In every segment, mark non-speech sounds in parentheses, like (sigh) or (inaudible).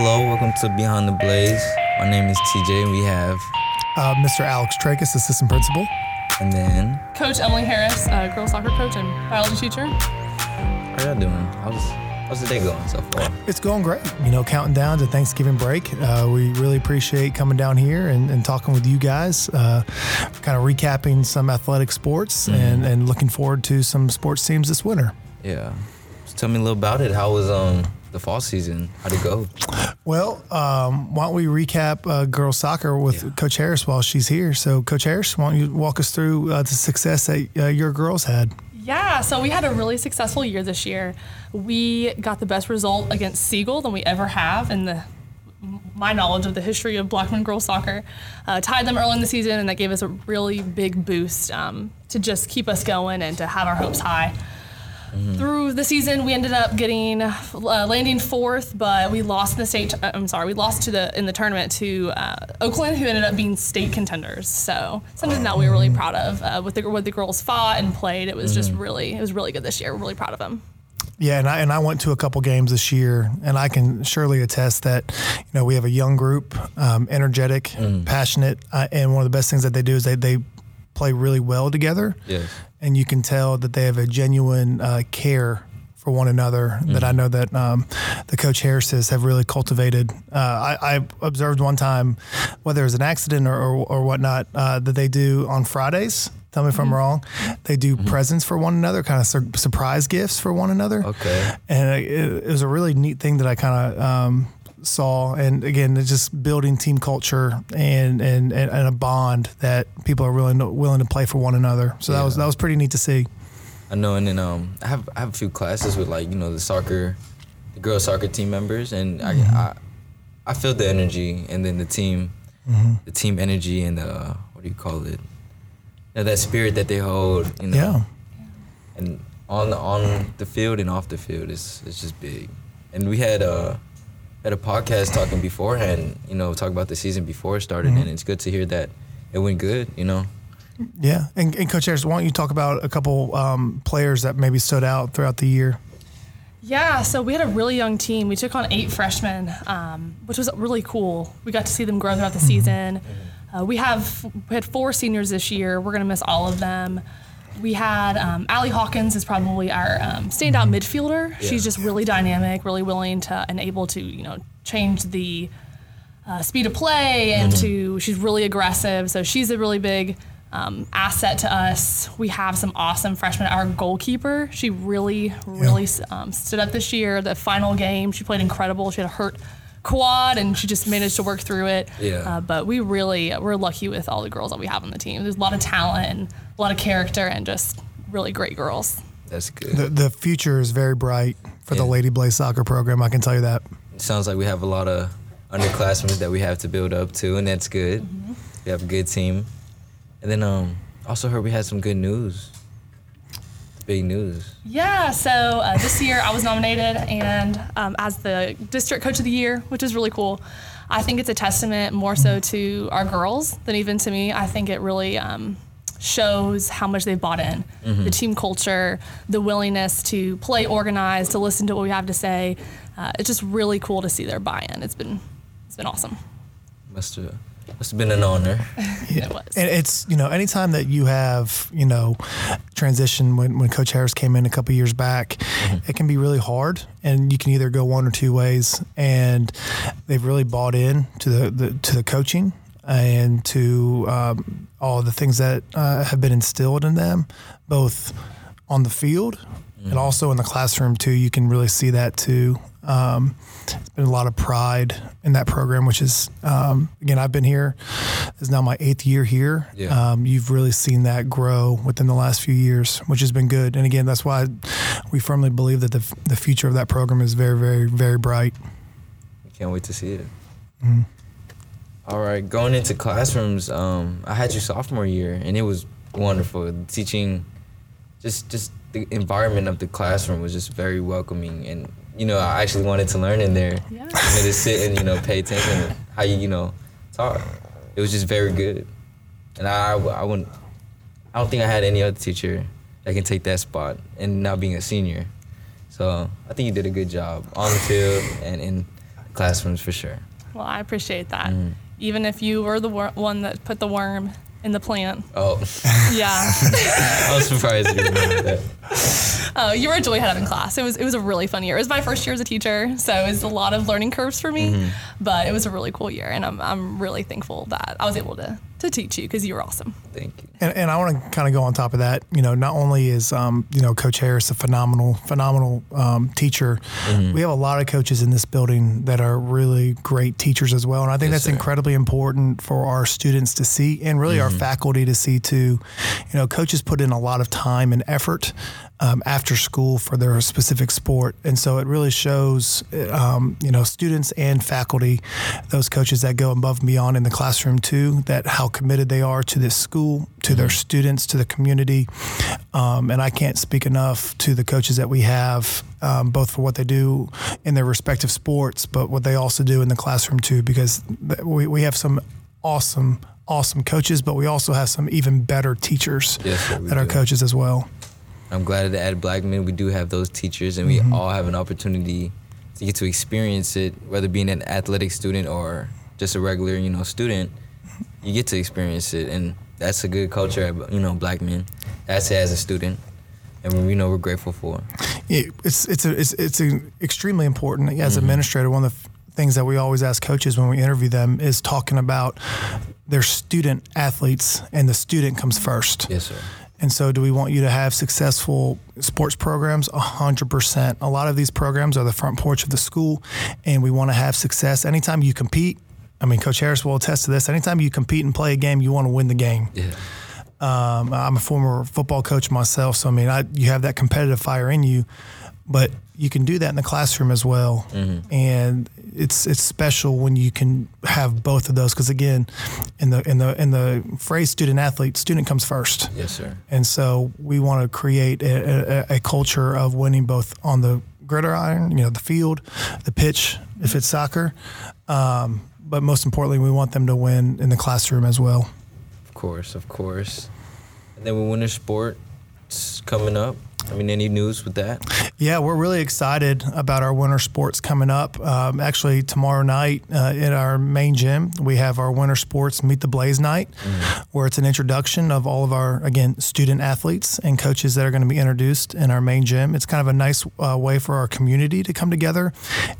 Hello, welcome to Behind the Blaze. My name is TJ, and we have, Uh, Mr. Alex Trakas, assistant principal. and then, Coach Emily Harris, uh, girls soccer coach and biology teacher. how y'all doing? How's, how's the day going so far? It's going great. You know, counting down to Thanksgiving break. Uh, we really appreciate coming down here and, and talking with you guys, uh, kind of recapping some athletic sports and, and looking forward to some sports teams this winter. Yeah. Just tell me a little about it. How was um the fall season? How'd it go? Well, um, why don't we recap uh, girls soccer with Coach Harris while she's here? So, Coach Harris, why don't you walk us through uh, the success that uh, your girls had? Yeah, so we had a really successful year this year. We got the best result against Siegel than we ever have in the my knowledge of the history of Blackman girls soccer. Uh, tied them early in the season, and that gave us a really big boost um, to just keep us going and to have our hopes high. Through the season, we ended up getting uh, landing fourth, but we lost in the state. uh, I'm sorry, we lost to the in the tournament to uh, Oakland, who ended up being state contenders. So something that we were really proud of. Uh, with the what the girls fought and played, it was just really it was really good this year. We're really proud of them. Yeah, and I and I went to a couple games this year, and I can surely attest that you know we have a young group, um, energetic, passionate, uh, and one of the best things that they do is they they play really well together. Yes. And you can tell that they have a genuine uh, care for one another that I know that um, the coach Harris's have really cultivated. Uh, I, I observed one time, whether it was an accident or, or, or whatnot, uh, that they do on Fridays. Tell me if I'm wrong. They do presents for one another, kind of sur- surprise gifts for one another. Okay. And it, it was a really neat thing that I kind of um, saw. And again, it's just building team culture and, and, and, and a bond that people are willing to, willing to play for one another. So that was that was pretty neat to see. I know, and then um, I have I have a few classes with like you know the soccer, the girls soccer team members, and I, I I feel the energy, and then the team, the team energy, and the what do you call it? You know, that spirit that they hold, you know, Yeah. and on on the field and off the field, it's it's just big. And we had uh had a podcast talking beforehand, you know, talk about the season before it started, and it's good to hear that it went good, you know. Yeah. And, and Coach Harris, why don't you talk about a couple um, players that maybe stood out throughout the year? Yeah, so we had a really young team. We took on eight freshmen, um, which was really cool. We got to see them grow throughout the season. Uh, we have we had four seniors this year. We're gonna miss all of them. We had um, Allie Hawkins is probably our um, standout midfielder. She's just really dynamic, really willing to and able to you know change the uh, speed of play and to she's really aggressive. So she's a really big um, asset to us. We have some awesome freshmen. Our goalkeeper, she really, really um, stood up this year. The final game, she played incredible. She had a hurt quad and she just managed to work through it. Yeah. Uh, but we really, we're lucky with all the girls that we have on the team. There's a lot of talent and a lot of character and just really great girls. That's good. The, the future is very bright for the Lady Blaze soccer program. I can tell you that. It sounds like we have a lot of underclassmen that we have to build up to, and that's good. We have a good team. And then um, also heard we had some good news. Big news. Yeah, so uh, this year I was nominated and um, as the district coach of the year, which is really cool. I think it's a testament more so to our girls than even to me. I think it really um, shows how much they've bought in. The team culture, the willingness to play organized, to listen to what we have to say. Uh, it's just really cool to see their buy-in. It's been it's been awesome. Must have must have been an honor. (laughs) It was. And it's you know anytime that you have you know transition when when Coach Harris came in a couple years back, it can be really hard, and you can either go one or two ways. And they've really bought in to the, the to the coaching and to um, all the things that uh, have been instilled in them, both on the field and also in the classroom too. You can really see that too. Um, it's been a lot of pride in that program, which is um, again I've been here. This is now my eighth year here. Yeah. Um, you've really seen that grow within the last few years, which has been good. And again, that's why we firmly believe that the the future of that program is very, very, very bright. Can't wait to see it. All right, going into classrooms, um, I had your sophomore year, and it was wonderful. Teaching, just just the environment of the classroom was just very welcoming, and you know I actually wanted to learn in there. Yeah. You know, to sit and you know pay attention to how you you know talk. It was just very good, and I I wouldn't. I don't think I had any other teacher that can take that spot, and now being a senior. So I think you did a good job on the field and in classrooms for sure. Well, I appreciate that. Even if you were the wor- one that put the worm in the plant. Oh, (laughs) Yeah. I was surprised you remember that. Oh, you were a joy head in class. It was it was a really fun year. It was my first year as a teacher, so it was a lot of learning curves for me. Mm-hmm. But it was a really cool year, and I'm I'm really thankful that I was able to to teach you because you're awesome. Thank you. And, and I want to kind of go on top of that. You know, not only is um, you know Coach Harris a phenomenal, phenomenal um, teacher, we have a lot of coaches in this building that are really great teachers as well. And I think Yes, that's sir. incredibly important for our students to see, and really our faculty to see too. You know, coaches put in a lot of time and effort um, after school for their specific sport, and so it really shows. Um, you know, students and faculty, those coaches that go above and beyond in the classroom too, that how committed they are to this school, to their students, to the community. Um, and I can't speak enough to the coaches that we have, um, both for what they do in their respective sports, but what they also do in the classroom too, because we, we have some awesome, awesome coaches, but we also have some even better teachers Yes, that are do. coaches as well. I'm glad that at Blackman we do have those teachers, and we all have an opportunity to get to experience it, whether being an athletic student or just a regular, you know, student. You get to experience it, and that's a good culture at you know Blackman. That's it as a student, and we know we're grateful for. it- it's it's a, it's it's extremely important as Mm-hmm. administrator. One of the things that we always ask coaches when we interview them is talking about their student athletes, and the student comes first. Yes, sir. And so, do we want you to have successful sports programs? A hundred percent. A lot of these programs are the front porch of the school, and we want to have success. Anytime you compete, I mean, Coach Harris will attest to this. Anytime you compete and play a game, you want to win the game. Yeah. Um, I'm a former football coach myself, so I mean, I, you have that competitive fire in you, but you can do that in the classroom as well, and it's it's special when you can have both of those. Because again, in the in the in the phrase student athlete, student comes first, Yes, sir. and so we want to create a, a, a culture of winning both on the gridiron, you know, the field, the pitch, if it's soccer, um, but most importantly, we want them to win in the classroom as well. Of course, of course. And then with winter sports coming up. I mean, any news with that? Yeah, we're really excited about our winter sports coming up. Um, actually, tomorrow night uh, in our main gym, we have our winter sports Meet the Blaze night, where it's an introduction of all of our, again, student athletes and coaches that are going to be introduced in our main gym. It's kind of a nice uh, way for our community to come together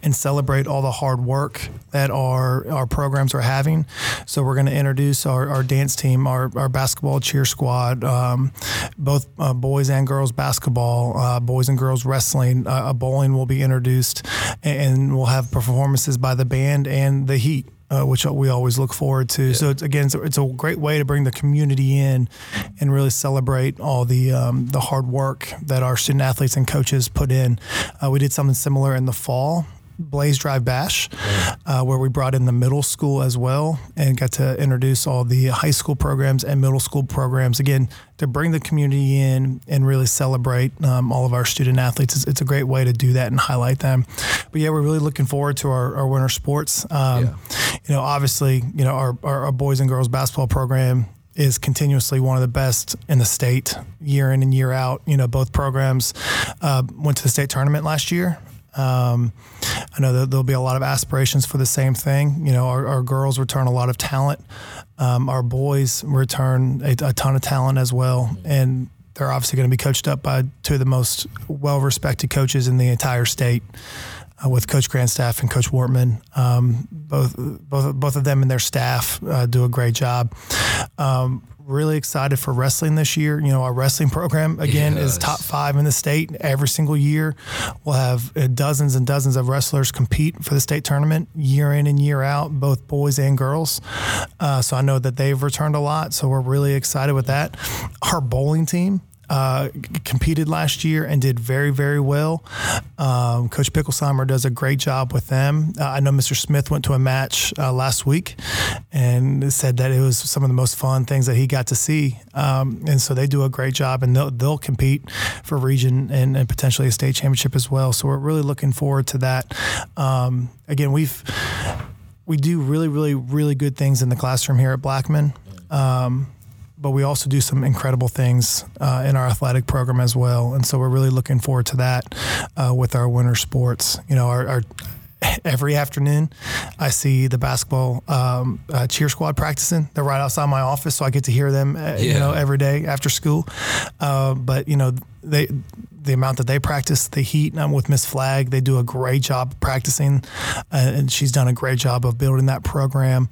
and celebrate all the hard work that our, our programs are having. So, we're going to introduce our, our dance team, our, our basketball cheer squad, um, both uh, boys and girls basketball, uh, boys and girls wrestling. Uh, a bowling will be introduced, and we'll have performances by the band and the Heat. Uh, which we always look forward to. So it's, again, it's a, it's a great way to bring the community in and really celebrate all the um, the hard work that our student athletes and coaches put in. Uh, we did something similar in the fall. Blaze Drive Bash, uh, where we brought in the middle school as well and got to introduce all the high school programs and middle school programs again to bring the community in and really celebrate um, all of our student athletes. It's, it's a great way to do that and highlight them. But yeah, we're really looking forward to our, our winter sports. Um, Yeah. You know, obviously, you know our, our, our boys and girls basketball program is continuously one of the best in the state year in and year out. You know, both programs uh, went to the state tournament last year. Um, I know that there'll be a lot of aspirations for the same thing. You know, our, our girls return a lot of talent. Um, our boys return a, a ton of talent as well. And they're obviously going to be coached up by two of the most well respected coaches in the entire state. Uh, with Coach Grandstaff and Coach Wortman, um, both both both of them and their staff uh, do a great job. Um, really excited for wrestling this year. You know, our wrestling program again is top five in the state every single year. We'll have uh, dozens and dozens of wrestlers compete for the state tournament year in and year out, both boys and girls. Uh, so I know that they've returned a lot. So we're really excited with that. Our bowling team. Uh, competed last year and did very, very well. Um, Coach Picklesheimer does a great job with them. Uh, I know Mr. Smith went to a match uh, last week and said that it was some of the most fun things that he got to see. Um, and so they do a great job and they'll, they'll compete for region and, and potentially a state championship as well. So we're really looking forward to that. Um, again, we've we do really, really, really good things in the classroom here at Blackman. Um, but we also do some incredible things uh, in our athletic program as well. And so we're really looking forward to that uh, with our winter sports. You know, our, our every afternoon, I see the basketball um, uh, cheer squad practicing. They're right outside my office, so I get to hear them, uh, you know, every day after school. Uh, but you know, they the amount that they practice, the heat. And I'm with Miss Flag. They do a great job practicing, uh, and she's done a great job of building that program.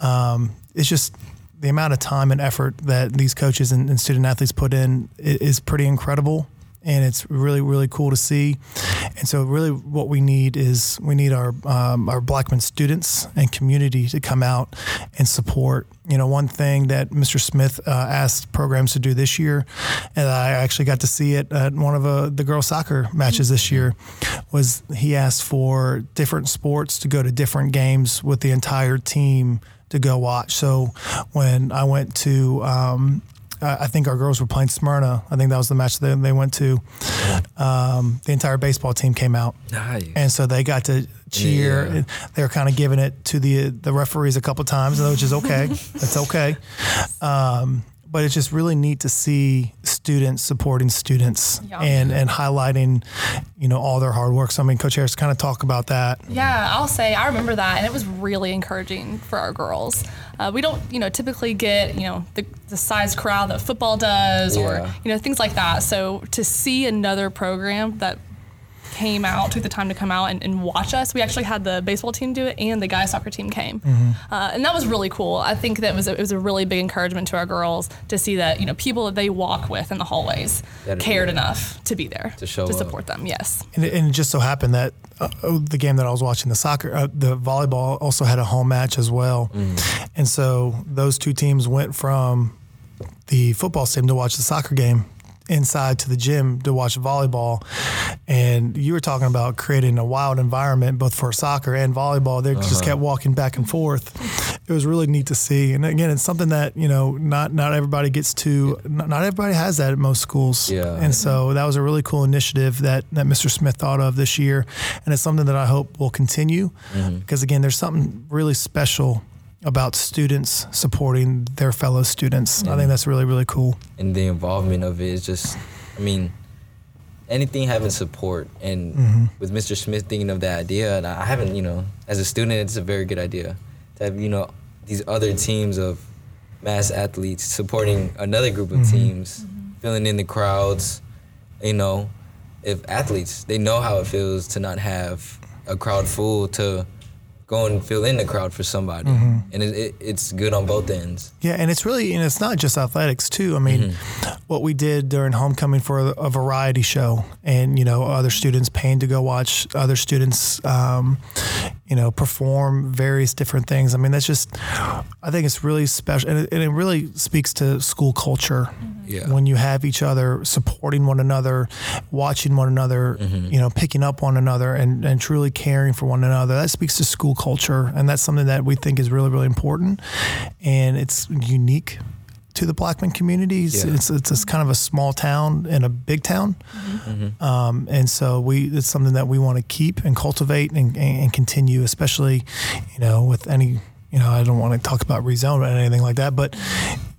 Um, it's just the amount of time and effort that these coaches and, and student athletes put in i- is pretty incredible and it's really really cool to see. And so really what we need is we need our um, our blackman students and community to come out and support. You know one thing that mr smith uh, asked programs to do this year and i actually got to see it at one of uh, the girls soccer matches this year was he asked for different sports to go to different games with the entire team to go watch so when i went to um, I think our girls were playing Smyrna. I think that was the match that they went to. Um, the entire baseball team came out, Nice. and so they got to cheer. Yeah. They were kind of giving it to the the referees a couple times, which is okay. (laughs) That's okay. Um, but it's just really neat to see students supporting students Yeah. and and highlighting, you know, all their hard work. So I mean, Coach Harris kind of talk about that. Yeah, I'll say I remember that, and it was really encouraging for our girls. Uh, we don't, you know, typically get, you know, the, the size crowd that football does, or you know, things like that. So to see another program that came out, took the time to come out and, and watch us. We actually had the baseball team do it, and the guys soccer team came, uh, and that was really cool. I think that was a, it was a really big encouragement to our girls to see that you know people that they walk with in the hallways That- cared enough to be there To show to up. support them. Yes. And it, and it just so happened that uh, oh, the game that I was watching, the soccer, uh, the volleyball, also had a home match as well. And so those two teams went from the football team to watch the soccer game inside to the gym to watch volleyball. And you were talking about creating a wild environment both for soccer and volleyball. They just uh-huh. kept walking back and forth. It was really neat to see. And again, it's something that, you know, not not everybody gets to not, not everybody has that at most schools. Yeah. And so that was a really cool initiative that, that Mr. Smith thought of this year. And it's something that I hope will continue mm-hmm. because, again, there's something really special about students supporting their fellow students. I think that's really, really cool. and the involvement of it is just i mean anything having support and Mm-hmm. with mr smith thinking of that idea and i haven't you know as a student it's a very good idea to have you know these other teams of mass athletes supporting another group of Mm-hmm. teams filling in the crowds you know if athletes they know how it feels to not have a crowd full to go and fill in the crowd for somebody Mm-hmm. and it, it, it's good on both ends Yeah, and it's really, and it's not just athletics too. I mean, what we did during homecoming for a, a variety show, and you know, other students paying to go watch other students, um, you know, perform various different things. I mean, that's just, I think it's really special, and it, and it really speaks to school culture. Mm-hmm. Yeah. When you have each other supporting one another, watching one another, mm-hmm. you know, picking up one another, and, and truly caring for one another, that speaks to school culture, and that's something that we think is really, really important, and it's unique to the Blackman communities. Yeah. It's it's, it's kind of a small town and a big town, um, and so we it's something that we want to keep and cultivate and, and, and continue, especially, you know, with any. You know, I don't want to talk about rezone or anything like that, but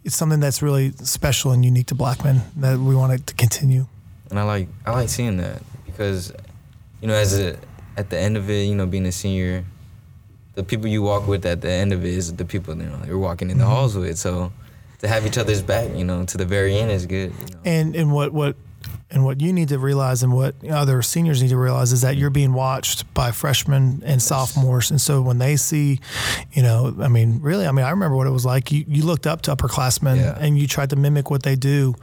it's something that's really special and unique to Blackman that we want it to continue. and I like I like seeing that because, you know, as a at the end of it, you know, being a senior, the people you walk with at the end of it is the people you know you're walking in the halls with. So to have each other's back, you know, to the very end is good. You know. And and what what and what you need to realize and what other seniors need to realize is that you're being watched by freshmen and sophomores. And so when they see, you know, I mean, really, I mean, I remember what it was like. You you looked up to upperclassmen Yeah. and you tried to mimic what they do.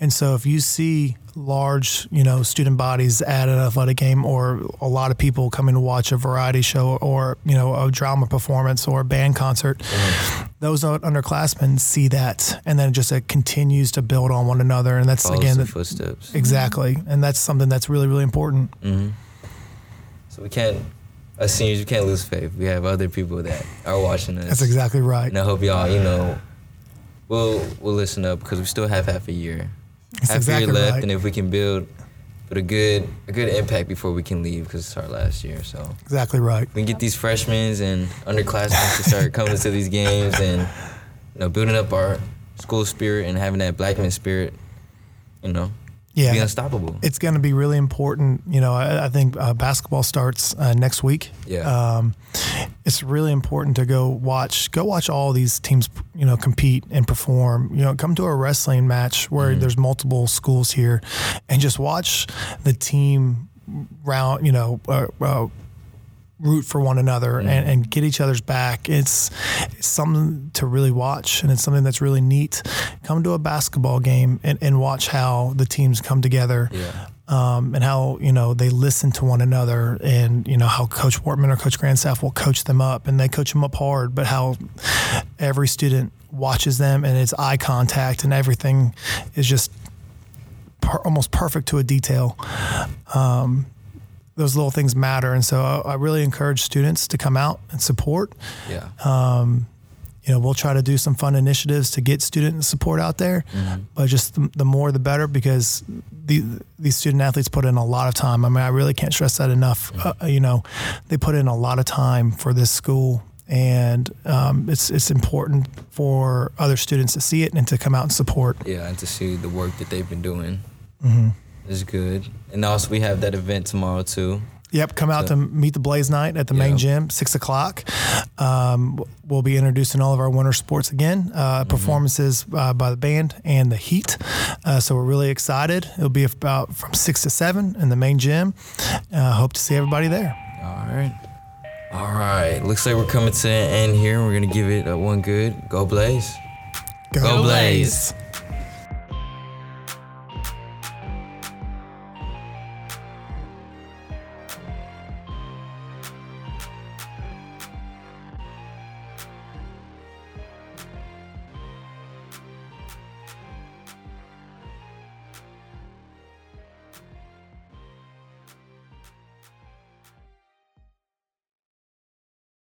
And so if you see large, you know, student bodies at an athletic game or a lot of people coming to watch a variety show or, you know, a drama performance or a band concert, mm-hmm. Those underclassmen see that and then it just it continues to build on one another. And that's Follows again the the, footsteps. exactly. And that's something that's really, really important. Mm-hmm. So we can't, as seniors, we can't lose faith. We have other people that are watching us. That's exactly right. And I hope y'all, you know, we'll we'll listen up because we still have half a year. That's half a exactly year left, right. and if we can build, put a good a good impact before we can leave because it's our last year. So Exactly right. we can get these freshmen and underclassmen to start coming to these games and you know building up our school spirit and having that Blackman spirit. You know, Yeah. be unstoppable. It's going to be really important. You know, I, I think uh, basketball starts uh, next week. Yeah. Um, it's really important to go watch. Go watch all these teams. You know, compete and perform. You know, come to a wrestling match where Mm-hmm. there's multiple schools here, and just watch the team round. You know. Uh, uh, root for one another and, and get each other's back. It's, it's something to really watch and it's something that's really neat. Come to a basketball game and, and watch how the teams come together. Yeah. Um, and how you know they listen to one another, and you know how Coach Wortman or Coach Grandstaff will coach them up, and they coach them up hard. But how every student watches them, and it's eye contact, and everything is just per, almost perfect to a detail. Um, those little things matter, and so I, I really encourage students to come out and support. yeah. You know, we'll try to do some fun initiatives to get student support out there, but just the, the more the better because the, these student athletes put in a lot of time. I mean, I really can't stress that enough. Uh, you know, they put in a lot of time for this school, and um, it's it's important for other students to see it and to come out and support. Yeah, and to see the work that they've been doing Mm-hmm. Is good. And also, we have that event tomorrow too. Yep, come out to meet the Blaze Night at the main gym, six o'clock. Um, we'll be introducing all of our winter sports again, uh, performances uh, by the band and the Heat. Uh, so we're really excited. It'll be about from six to seven in the main gym. Uh, hope to see everybody there. All right. All right. Looks like we're coming to an end here. We're going to give it a one good. Go Blaze. Go Blaze.